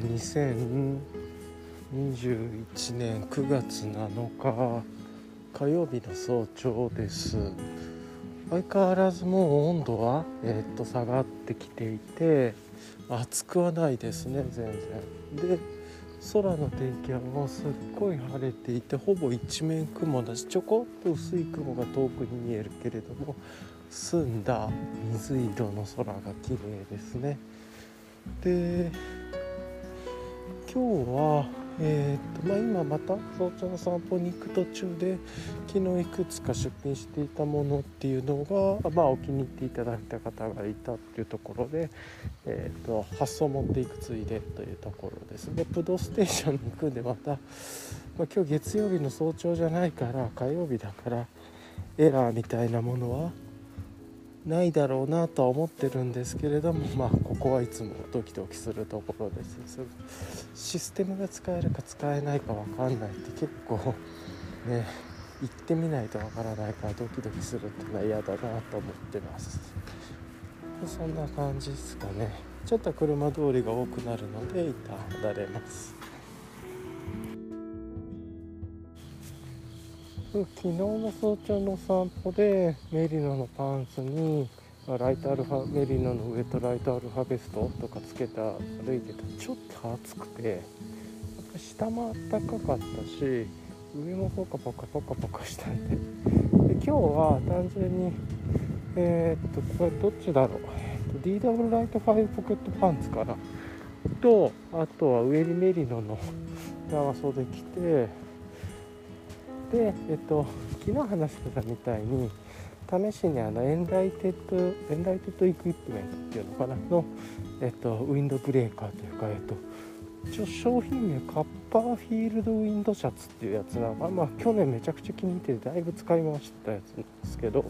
2021年9月7日火曜日の早朝です。相変わらずもう温度は、えー、っと下がってきていて暑くはないですね全然。で空の天気はもうすっごい晴れていてほぼ一面雲だしちょこっと薄い雲が遠くに見えるけれども澄んだ水色の空が綺麗ですね。で今日はえーとまあ、今また早朝の散歩に行く途中で昨日いくつか出品していたものっていうのが、まあ、お気に入っていただいた方がいたっていうところで、えーと、発送持っていくついでというところです。ねプドステーションに行くんでまた、まあ、今日月曜日の早朝じゃないから火曜日だからエラーみたいなものはないだろうなとは思ってるんですけれどもまあここはいつもドキドキするところです。システムが使えるか使えないか分かんないって結構ね行ってみないと分からないからドキドキするってのは嫌だなと思ってます。そんな感じですかね。ちょっと車通りが多くなるので一旦離れます。昨日の早朝の散歩でメリノのパンツにライトアルファメリノの上とライトアルファベストとかつけて歩いてたちょっと暑くてやっぱ下もあったかかったし上もポカポカポカポカしたんでで今日は単純にえー、っとこれどっちだろう、え、っと DW ライト5ポケットパンツかなとあとは上にメリノの長袖着てで、えっと、昨日話してたみたいに試しにあの Enlightened Enlightened Equipment っていうのかな？の、えっと、ウィンドブレーカーというか、えっと、一応商品名 Copperfield Wind Shirt っていうやつなのまあ去年めちゃくちゃ気に入っててだいぶ使い回してたやつなんですけど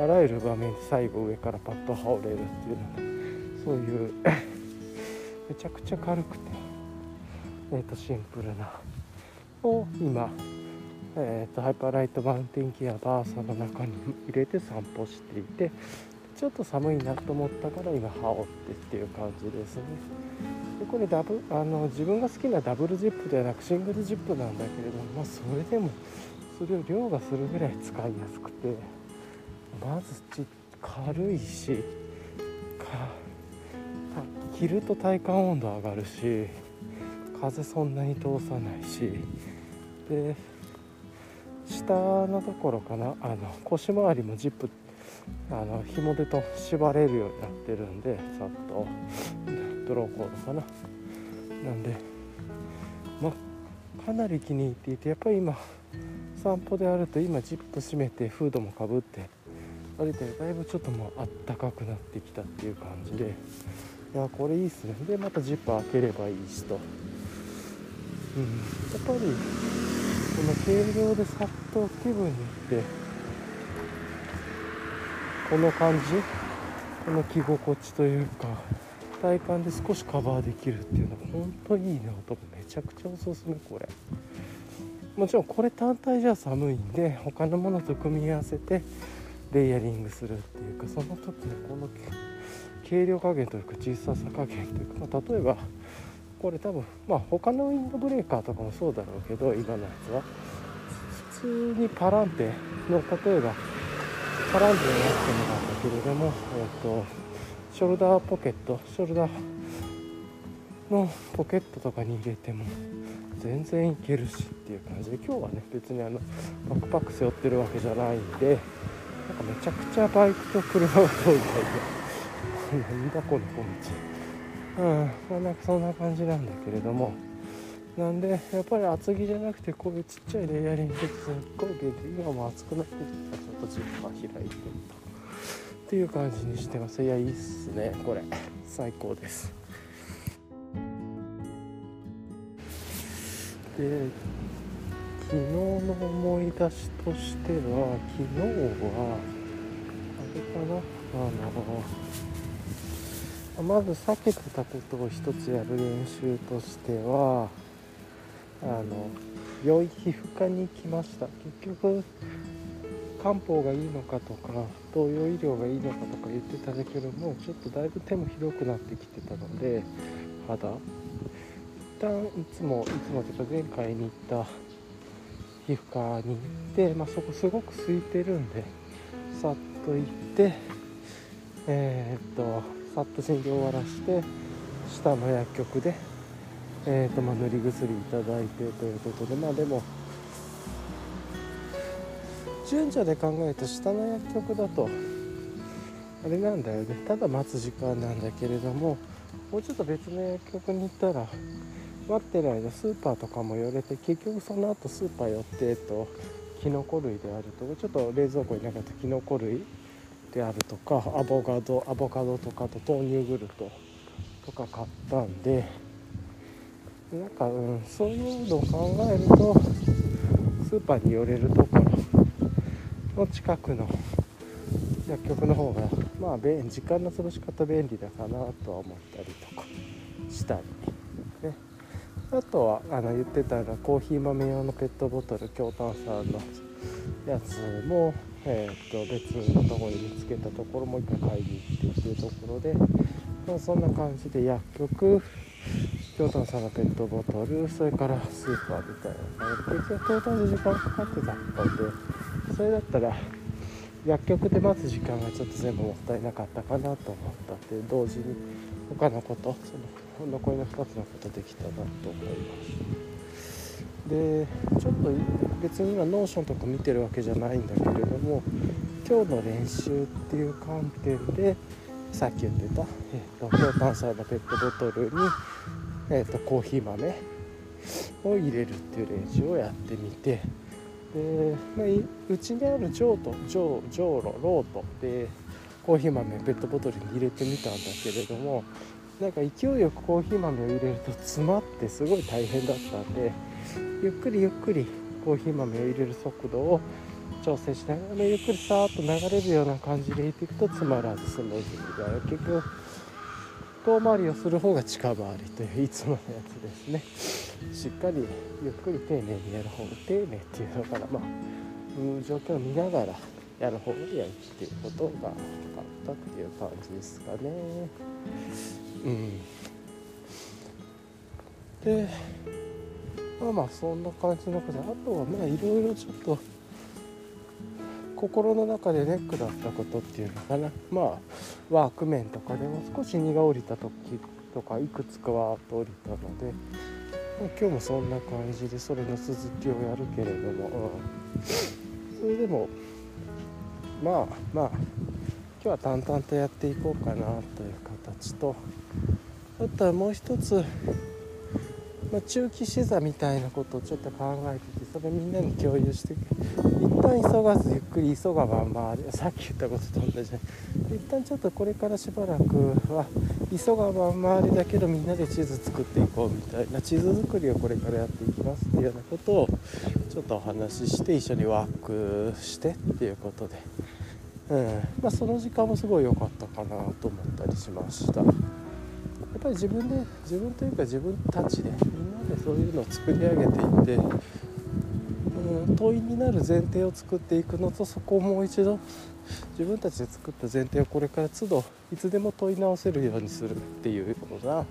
あらゆる場面で最後上からパッと羽織れるっていうのそういう めちゃくちゃ軽くて、えっと、シンプルな。を今えーと、ハイパーライトマウンテンギアバーサの中に入れて散歩していてちょっと寒いなと思ったから今羽織ってっていう感じですね。でこれダブあの自分が好きなダブルジップではなくシングルジップなんだけれども、まあ、それでもそれを量がするぐらい使いやすくてまずち軽いし着ると体感温度上がるし風そんなに通さないしで下のところかな？あの腰回りもジップあの紐でと縛れるようになってるんでさっとドローコードかな？なんでまあかなり気に入っていてやっぱり今散歩であると今ジップ閉めてフードもかぶって歩いてだいぶちょっともうあったかくなってきたっていう感じでいやこれいいっすね。でまたジップ開ければいいしと。うん。やっぱりこの軽量でさっと気分に行ってこの感じこの着心地というか体感で少しカバーできるっていうのは本当いいなとめちゃくちゃおすすめこれ。もちろんこれ単体じゃ寒いんで他のものと組み合わせてレイヤリングするっていうかその時のこの軽量加減というか小ささ加減というか、まあ、例えばこれ多分まあ他のウィンドブレーカーとかもそうだろうけど今のやつは。普通にパランテの例えばパランテのやつもなんだけれども、えっと、ショルダーポケットショルダーのポケットとかに入れても全然いけるしっていう感じで今日はね別にあのバックパック背負ってるわけじゃないんでなんかめちゃくちゃバイクと車が遠いみたいでなんだこの小道うん。まあなんかそんな感じなんだけれども。なんでやっぱり厚着じゃなくてこういうちっちゃいレイヤリングってすっごい便利今も厚くなってきたちょっとジッパー開いてっていう感じにしてます。いやいいっすね。これ。最高です。で昨日の思い出しとしては昨日はあれかな。あのまず避けてたことを一つやる練習としてはあの良い皮膚科に来ました。結局漢方がいいのかとか東洋医療がいいのかとか言ってたんだけどもちょっとだいぶ手もひどくなってきてたので肌。旦いつもいつもというか前回に行った皮膚科に行って、まあ、そこすごく空いてるんでさっと行ってえー、っとさっと診療終わらして下の薬局で、えーとまあ、塗り薬いただいてということでまあでも順序で考えると下の薬局だとあれなんだよね。ただ待つ時間なんだけれどももうちょっと別の薬局に行ったら待ってる間スーパーとかも寄れて結局その後スーパー寄ってとキノコ類であるとちょっと冷蔵庫になかったキノコ類であるとかアボカドアボカドとかと豆乳グルトとか買ったんでなんか、うん、そういうのを考えるとスーパーに寄れるところの近くの薬局の方がまあ時間の過ごし方便利だかなとは思ったりとかしたり、ね、あとはあの言ってたのコーヒー豆用のペットボトル強炭酸のやつも、えー、と別のところに見つけたところもう一回買いに行ってっていうところで、まあ、そんな感じで薬局京都のさんのペットボトルそれからスーパーみたいな感じで結局トータル時間かかってたのでそれだったら薬局で待つ時間がちょっと全部もったいなかったかなと思ったって同時に他のことその残りの2つのことできたなと思います。でちょっと別に今 Notion とか見てるわけじゃないんだけれども今日の練習っていう観点でさっき言ってた、えーと、強炭酸のペットボトルに、えーと、コーヒー豆を入れるっていう練習をやってみてで、まあ、うちにあるジョートジョージョーロロートでコーヒー豆ペットボトルに入れてみたんだけれどもなんか勢いよくコーヒー豆を入れると詰まってすごい大変だったんでゆっくりゆっくりコーヒー豆を入れる速度を調整しながらゆっくりさーっと流れるような感じで入れていくと詰まらずスムーズにで結局遠回りをする方が近回りといういつものやつですね。しっかりゆっくり丁寧にやる方が丁寧っていうのからまあ状況を見ながらやる方がやるっていうことが分かったっていう感じですかね。うん。でまあまあそんな感じのことであとはまあいろいろちょっと心の中でネックだったことっていうのかな。まあワーク面とかでも少し荷が下りた時とかいくつかはと降りたので、まあ、今日もそんな感じでそれの続きをやるけれども、うん、それでもまあまあ今日は淡々とやっていこうかなという形とあとはもう一つまあ、中期視座みたいなことをちょっと考えててそれみんなに共有して一旦急がずゆっくり急がばん回りさっき言ったことと同じ。で一旦ちょっとこれからしばらくは急がばん回りだけどみんなで地図作っていこうみたいな地図作りをこれからやっていきますっていうようなことをちょっとお話しして一緒にワークしてっていうことで、うん。まあ、その時間もすごい良かったかなと思ったりしました。っぱり自分で自分というか自分たちでみんなでそういうのを作り上げていってうん問いになる前提を作っていくのとそこをもう一度自分たちで作った前提をこれから都度いつでも問い直せるようにするっていうような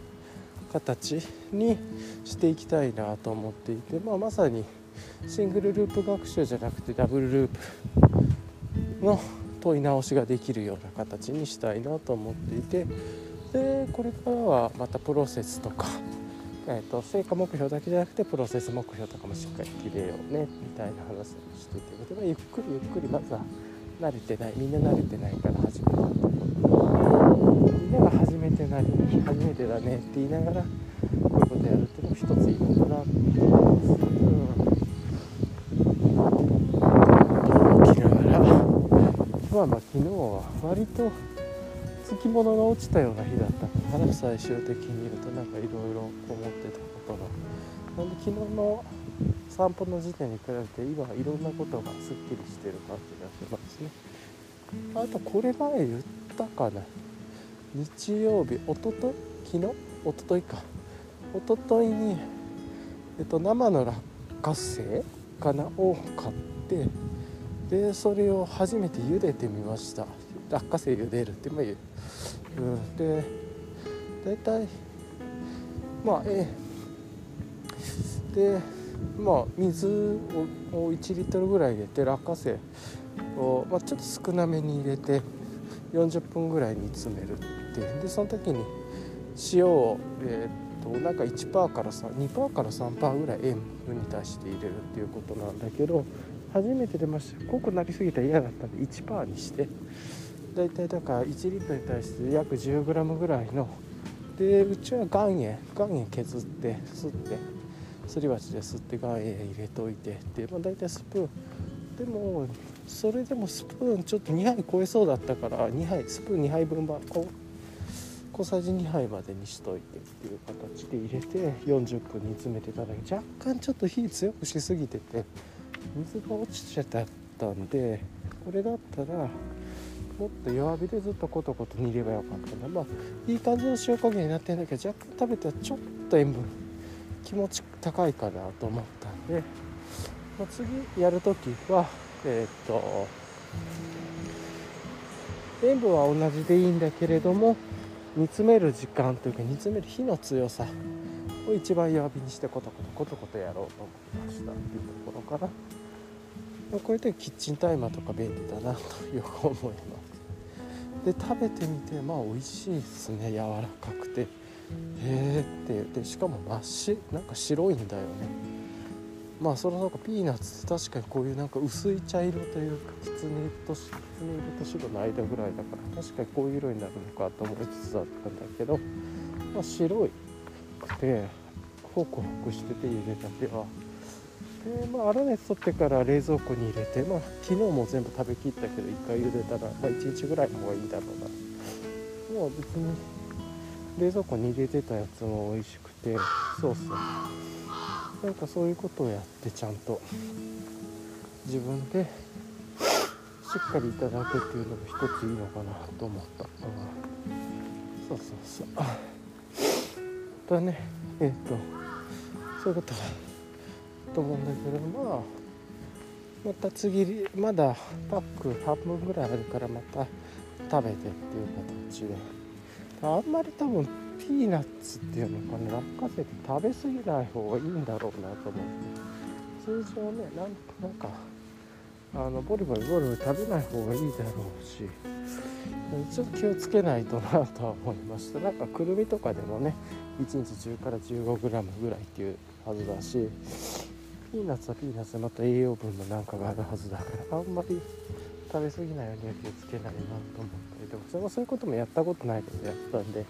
形にしていきたいなと思っていて、まあ、まさにシングルループ学習じゃなくてダブルループの問い直しができるような形にしたいなと思っていてでこれからはまたプロセスとか、えーと、成果目標だけじゃなくてプロセス目標とかもしっかり決めようねみたいな話をしていてことで、ゆっくりゆっくりまずは慣れてないみんな慣れてないから始めたとみんなが初めてなり初めてだねって言いながらこういうことやるっていうのも一ついいのかなって思います。うん、起きながらまあまあ昨日は割ときものが落ちたような日だったから最終的に言うとなんかいろいろ思ってたことがなんで昨日の散歩の時点に比べて今はいろんなことがすっきりしてる感じがしますね。あとこれ前言ったかな日？曜日？おととい昨日おとといか。おとといに、えっと、生の落花生かな？を買ってでそれを初めて茹でてみました。落花生茹でるってまあ言う。うん、で大体まあええ。でまあ水を1リットルぐらい入れて落花生を、まあ、ちょっと少なめに入れて40分ぐらい煮詰めるってでその時に塩を、えー、っとなんか1%から2%から3%ぐらい塩分に対して入れるっていうことなんだけど初めて出ました。濃くなりすぎたら嫌だったんで1%にして。だいたいだから1リットルに対して約 10g ぐらいの。でうちは岩塩岩塩削って吸ってすり鉢で吸って岩塩入れといて。で、まあ、大体スプーン。でもそれでもスプーンちょっと2杯超えそうだったから2杯スプーン2杯分は小さじ2杯までにしといてっていう形で入れて40分煮詰めてただけ若干ちょっと火強くしすぎてて水が落ちちゃったんでこれだったらもっと弱火でずっとコトコト煮ればよかったなまあいい感じの塩加減になってんだけど若干食べたらちょっと塩分気持ち高いかなと思ったんで、まあ、次やる時はえっ、と塩分は同じでいいんだけれども煮詰める時間というか煮詰める火の強さを一番弱火にしてコトコトコトコトやろうと思いましたっていうところかな。こういう時キッチンタイマーとか便利だなとよく思います。で食べてみてまあ美味しいですね。柔らかくて。へえって。でしかも真っ白なんか白いんだよね。まあそのなんかピーナッツって確かにこういうなんか薄い茶色というかきつねときつね色と白の間ぐらいだから確かにこういう色になるのかと思いつつだったんだけど、まあ、白くてホクホクしてて茹でたて。はでまあ粗熱取ってから冷蔵庫に入れてまあ昨日も全部食べきったけど1回茹でたら、まあ、1日ぐらいの方がいいだろうな。もう別に冷蔵庫に入れてたやつも美味しくてそうそう。なんかそういうことをやってちゃんと。自分でしっかりいただくっていうのも一ついいのかなと思った、うん、そうそうそう。だね。えっ、ー、とそういうことと思うんだけどまあまた次まだパック半分ぐらいあるからまた食べてっていう形で。あんまり多分ピーナッツっていうのかな落花生って食べ過ぎない方がいいんだろうなと思って。通常ねなんかあのボリボリボリボリ食べない方がいいだろうしちょっと気をつけないとなとは思いました。なんかくるみとかでもね1日10から 15g ぐらいっていうはずだし。ピーナッツはピーナッツでまた栄養分のなんかがあるはずだからあんまり食べ過ぎないようには気をつけないなと思ったりとかそれもそういうこともやったことないことやったんで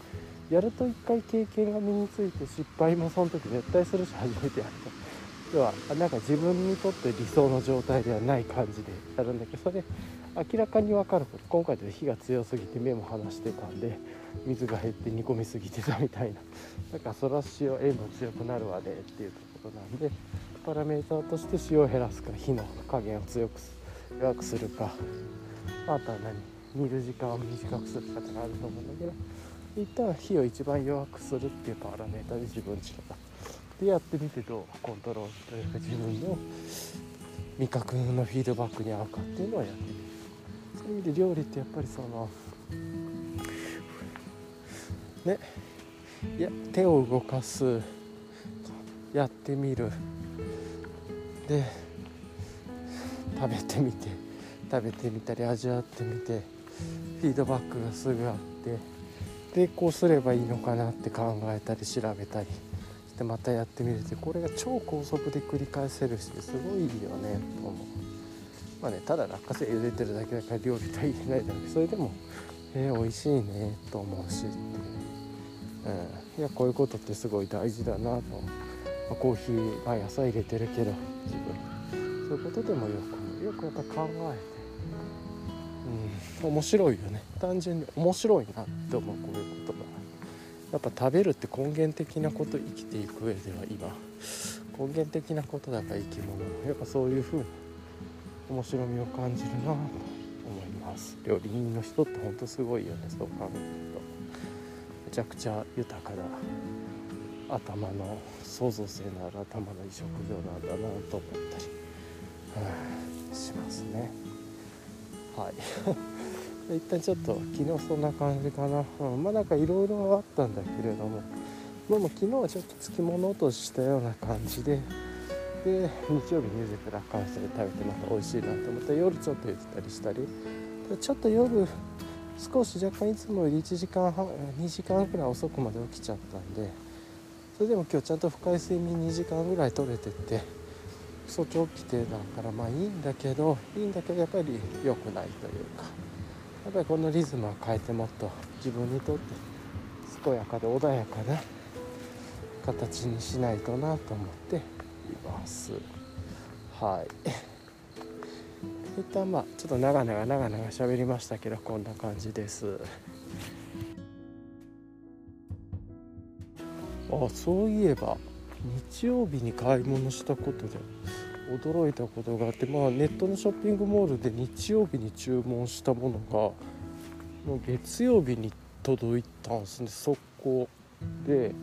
やると一回経験が身について失敗もその時絶対するし初めてやった要はなんか自分にとって理想の状態ではない感じでやるんだけどそれ明らかに分かること今回で火が強すぎて目も離してたんで水が減って煮込みすぎてたみたいな。だからそら塩塩分強くなるわねっていうところなんでパラメーターとして塩を減らすか火の加減を強く弱くするか。あとは何？煮る時間を短くするかとかあると思うんだけど一旦火を一番弱くするっていうパラメーターで自分ちので。やってみてどう？コントロールというか自分の味覚のフィードバックに合うかっていうのをやってみる。そういう意味で料理ってやっぱりそのねいや手を動かすやってみる。で食べてみて食べてみたり味わってみてフィードバックがすぐあってでこうすればいいのかなって考えたり調べたりしてまたやってみるってこれが超高速で繰り返せるしすごいいいよねと思う。まあねただ落花生茹でてるだけだから料理とは言えないだろうけそれでもえー、美味しいねと思うしってう、ん、いやこういうことってすごい大事だなと思う。まあ、コーヒー毎朝入れてるけど自分。そういうことでもよくよくやっぱ考えて、うん、面白いよね。単純に面白いなって思うこういうことが。やっぱ食べるって根源的なこと生きていく上では今。根源的なことだから生き物。やっぱそういう風に面白みを感じるなと思います。料理人の人ってほんとすごいよねそう考えると。めちゃくちゃ豊かな頭の創造性のある頭のいい職業なんだなと思ったり、しますね。はい。一旦ちょっと昨日そんな感じかな、うん、まあなんかいろいろあったんだけれども。まあ、も昨日はちょっとつきものとしたような感じで。で日曜日にゆでたら関西で食べてまた美味しいなと思って夜ちょっと茹でたりしたり。ちょっと夜少し若干いつもより1時間半2時間ぐらい遅くまで起きちゃったんでそれでも今日ちゃんと深い睡眠2時間ぐらい取れてって早朝起きてだからまあいいんだけどいいんだけどやっぱり良くないというかやっぱりこのリズムは変えてもっと自分にとって健やかで穏やかな形にしないとなと思っています。はい。一旦まあちょっと長々長々喋りましたけどこんな感じです。あそういえば日曜日に買い物したことで驚いたことがあってまあネットのショッピングモールで日曜日に注文したものがもう月曜日に届いたんですね速攻で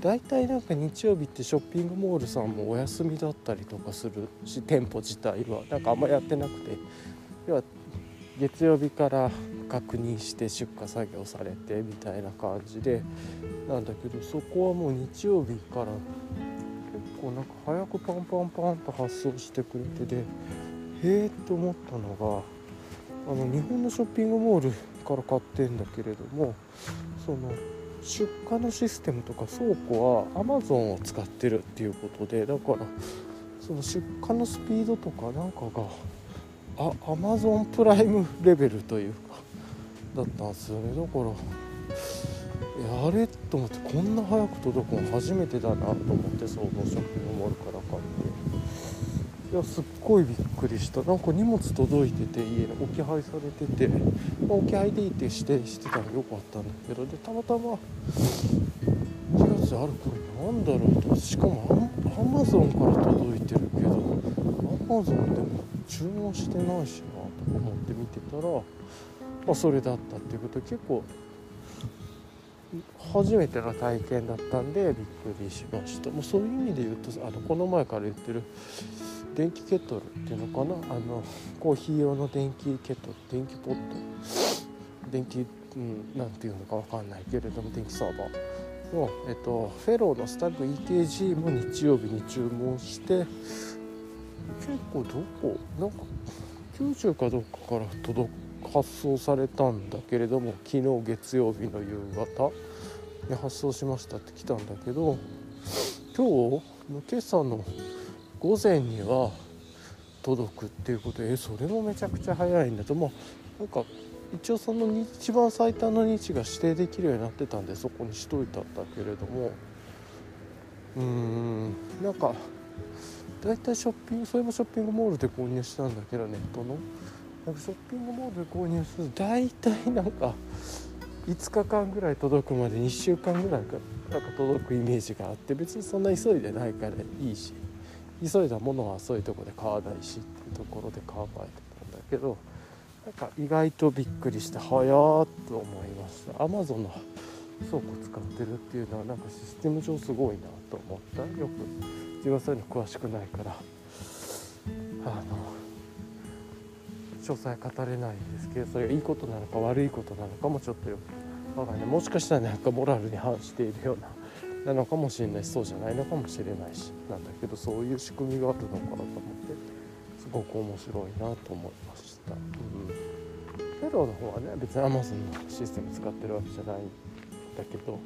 大体なんか日曜日ってショッピングモールさんもお休みだったりとかするし店舗自体は。なんかあんまやってなくて。要は月曜日から確認して出荷作業されてみたいな感じで。なんだけどそこはもう日曜日から結構なんか早くパンパンパンと発送してくれてでへえと思ったのがあの日本のショッピングモールから買ってんだけれどもその出荷のシステムとか倉庫は Amazon を使ってるっていうことでだからその出荷のスピードとかなんかがあ Amazon プライムレベルというかだったんですよねだからやれと思ってこんな早く届くの初めてだなと思ってそのショッピングモールから買っていやすっごいびっくりした。なんか荷物届いてて家に置き配されてて、ま、置き配でいて指定してたらよかったんだけどでたまたま2月あるこれなんだろうと。しかもアマゾンから届いてるけどアマゾンでも注文してないしなと思って見てたら、まあ、それだったっていうことで結構初めての体験だったんでびっくりしました。もうそういう意味で言うとあのこの前から言ってる電気ケトルっていうのかな？あのコーヒー用の電気ケトル電気ポット？電気、うん、なんていうのか分かんないけれども電気サーバー。の、えっと、フェローのスタッグ EKG も日曜日に注文して結構どこなんか九州かどっかから届発送されたんだけれども昨日月曜日の夕方に発送しましたって来たんだけど今日の今朝の午前には届くっていうことでえそれもめちゃくちゃ早いんだとまあなんか一応その一番最短の日が指定できるようになってたんでそこにしといたんだけれども。うーんなんか大体ショッピングそれもショッピングモールで購入したんだけどネットの。なんかショッピングモールで購入すると大体なんか5日間ぐらい届くまで2週間ぐらいかなんか届くイメージがあって別にそんな急いでないからいいし急いだものはそういうとこで買わないしっていうところで考えてたんだけど。なんか意外とびっくりして早ーと思いました。アマゾンの倉庫使ってるっていうのはなんかシステム上すごいなと思った。よく自分はそういうの詳しくないから。あの詳細語れないんですけどそれがいいことなのか悪いことなのかもちょっとよくわかんない。もしかしたらなんかモラルに反しているようななのかもしれないしそうじゃないのかもしれないしなんだけどそういう仕組みがあるのかなと思ってすごく面白いなと思いました。フェローの方はね別に Amazon のシステム使ってるわけじゃないんだけど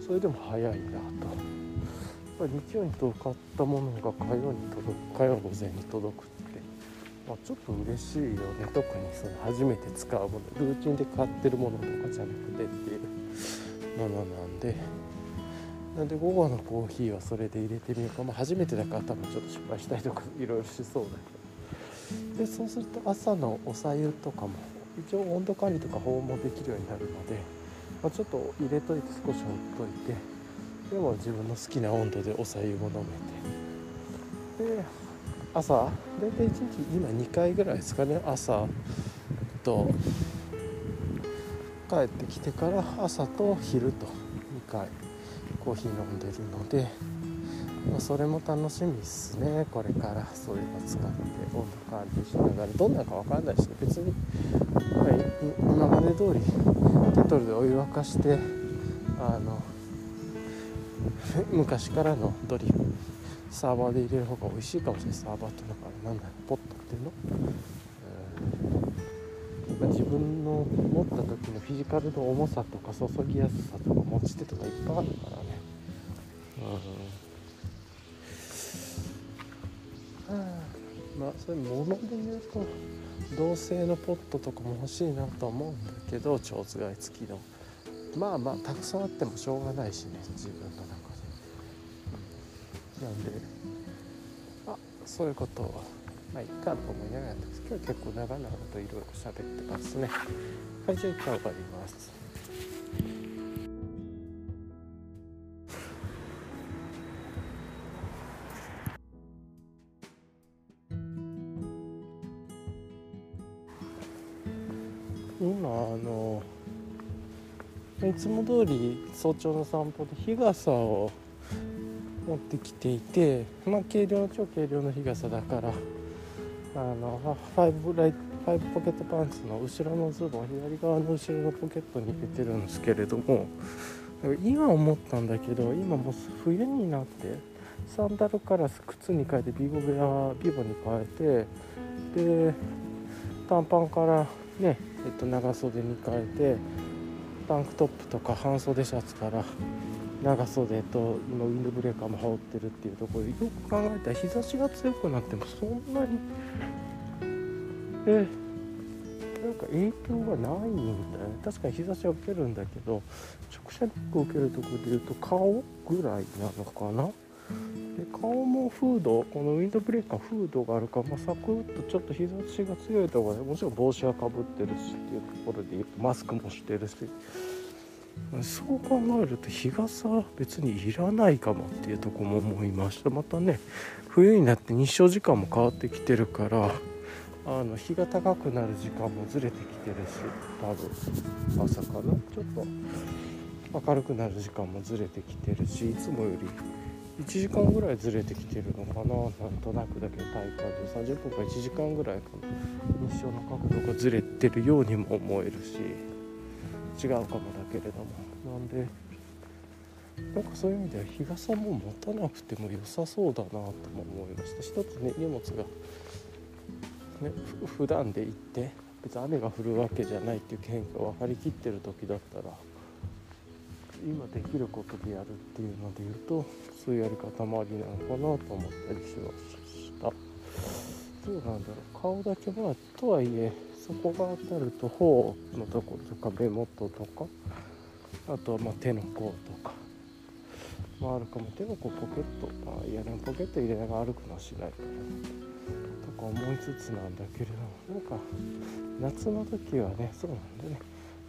それでも早いなと。やっぱり日曜に買ったものが火曜に届く火曜午前に届くって、まあ、ちょっと嬉しいよね。特にその初めて使うもの。ルーチンで買ってるものとかじゃなくてっていう。ものなんで。なんで午後のコーヒーはそれで入れてみようか、まあ、初めてだから多分ちょっと失敗したりとかいろいろしそうだけど。でそうすると朝のおさゆとかも一応温度管理とか保温もできるようになるので、まあ、ちょっと入れといて少し置いといてでも自分の好きな温度でおさゆも飲めて。で朝大体1日今2回ぐらいですかね朝と帰ってきてから朝と昼と2回コーヒー飲んでるので、ま、それも楽しみですねこれから。そういうの使って温度管理しながらどんなか分かんないしね。別に、まあ、今まで通りケトルでお湯沸かしてあの昔からのドリルサーバーで入れる方が美味しいかもしれない。サーバーっていうのかなんだポットっていうの、うん、自分の持った時のフィジカルの重さとか注ぎやすさとか持ち手とかいっぱいあるからね、うん、まあそういうもので言うと銅製のポットとかも欲しいなと思うんだけど蝶子貝付きの。まあまあたくさんあってもしょうがないしね自分の中で、うん、なんであそういうことはまあいいかと思いながら今日は結構長々といろいろ喋ってますね。はいじゃあ一回終わります。今あのいつも通り早朝の散歩で日傘を持ってきていてまあ軽量超軽量の日傘だからあのファイブライファイブポケットパンツの後ろのズボン左側の後ろのポケットに入れてるんですけれども今思ったんだけど今もう冬になってサンダルから靴に変えてビボベアビボに変えてで短パンからねえっと、長袖に変えてタンクトップとか半袖シャツから長袖と今ウィンドブレーカーも羽織ってるっていうところでよく考えたら日差しが強くなってもそんなにえなんか影響がないんだよね。確かに日差しは受けるんだけど直射日光受けるところでいうと顔ぐらいなのかな。で顔もフードこのウィンドブレーカーフードがあるから、まあ、サクッとちょっと日差しが強いところでもちろん帽子はかぶってるしっていうところでマスクもしてるし。そう考えると日傘別にいらないかもっていうとこも思いました。またね冬になって日照時間も変わってきてるからあの日が高くなる時間もずれてきてるし多分朝かな。ちょっと明るくなる時間もずれてきてるしいつもより1時間ぐらいずれてきてるのかななんとなくだけど体感で。30分か1時間ぐらいか日照の角度がずれてるようにも思えるし。違うかもだけれども。なんでなんかそういう意味では日傘も持たなくても良さそうだなとも思いました。一つね荷物がね普段で行って別に雨が降るわけじゃないっていう変化が分かりきってる時だったら今できることでやるっていうので言うとそういうやり方もありなのかなと思ったりしました。どうなんだろう。顔だけまあとはいえそこが当たると頬のところとか目元とかあとはま手の甲とかまああるかも。手の甲ポケットまあいやでもポケット入れながら歩くのはしないからとか思いつつなんだけれどもなんか夏の時はねそうなんだね。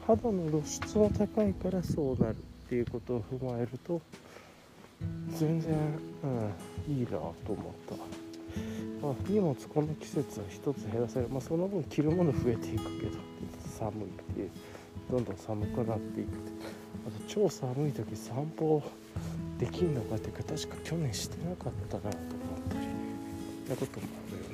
肌の露出は高いからそうなる。っていうことを踏まえると全然、うん、いいなと思った。まあ荷物この季節は1つ減らせる。まあその分着るもの増えていくけど寒いっていうどんどん寒くなっていくあと超寒い時散歩できんのかっていうか確か去年してなかったなと思ったりなこともあるよ。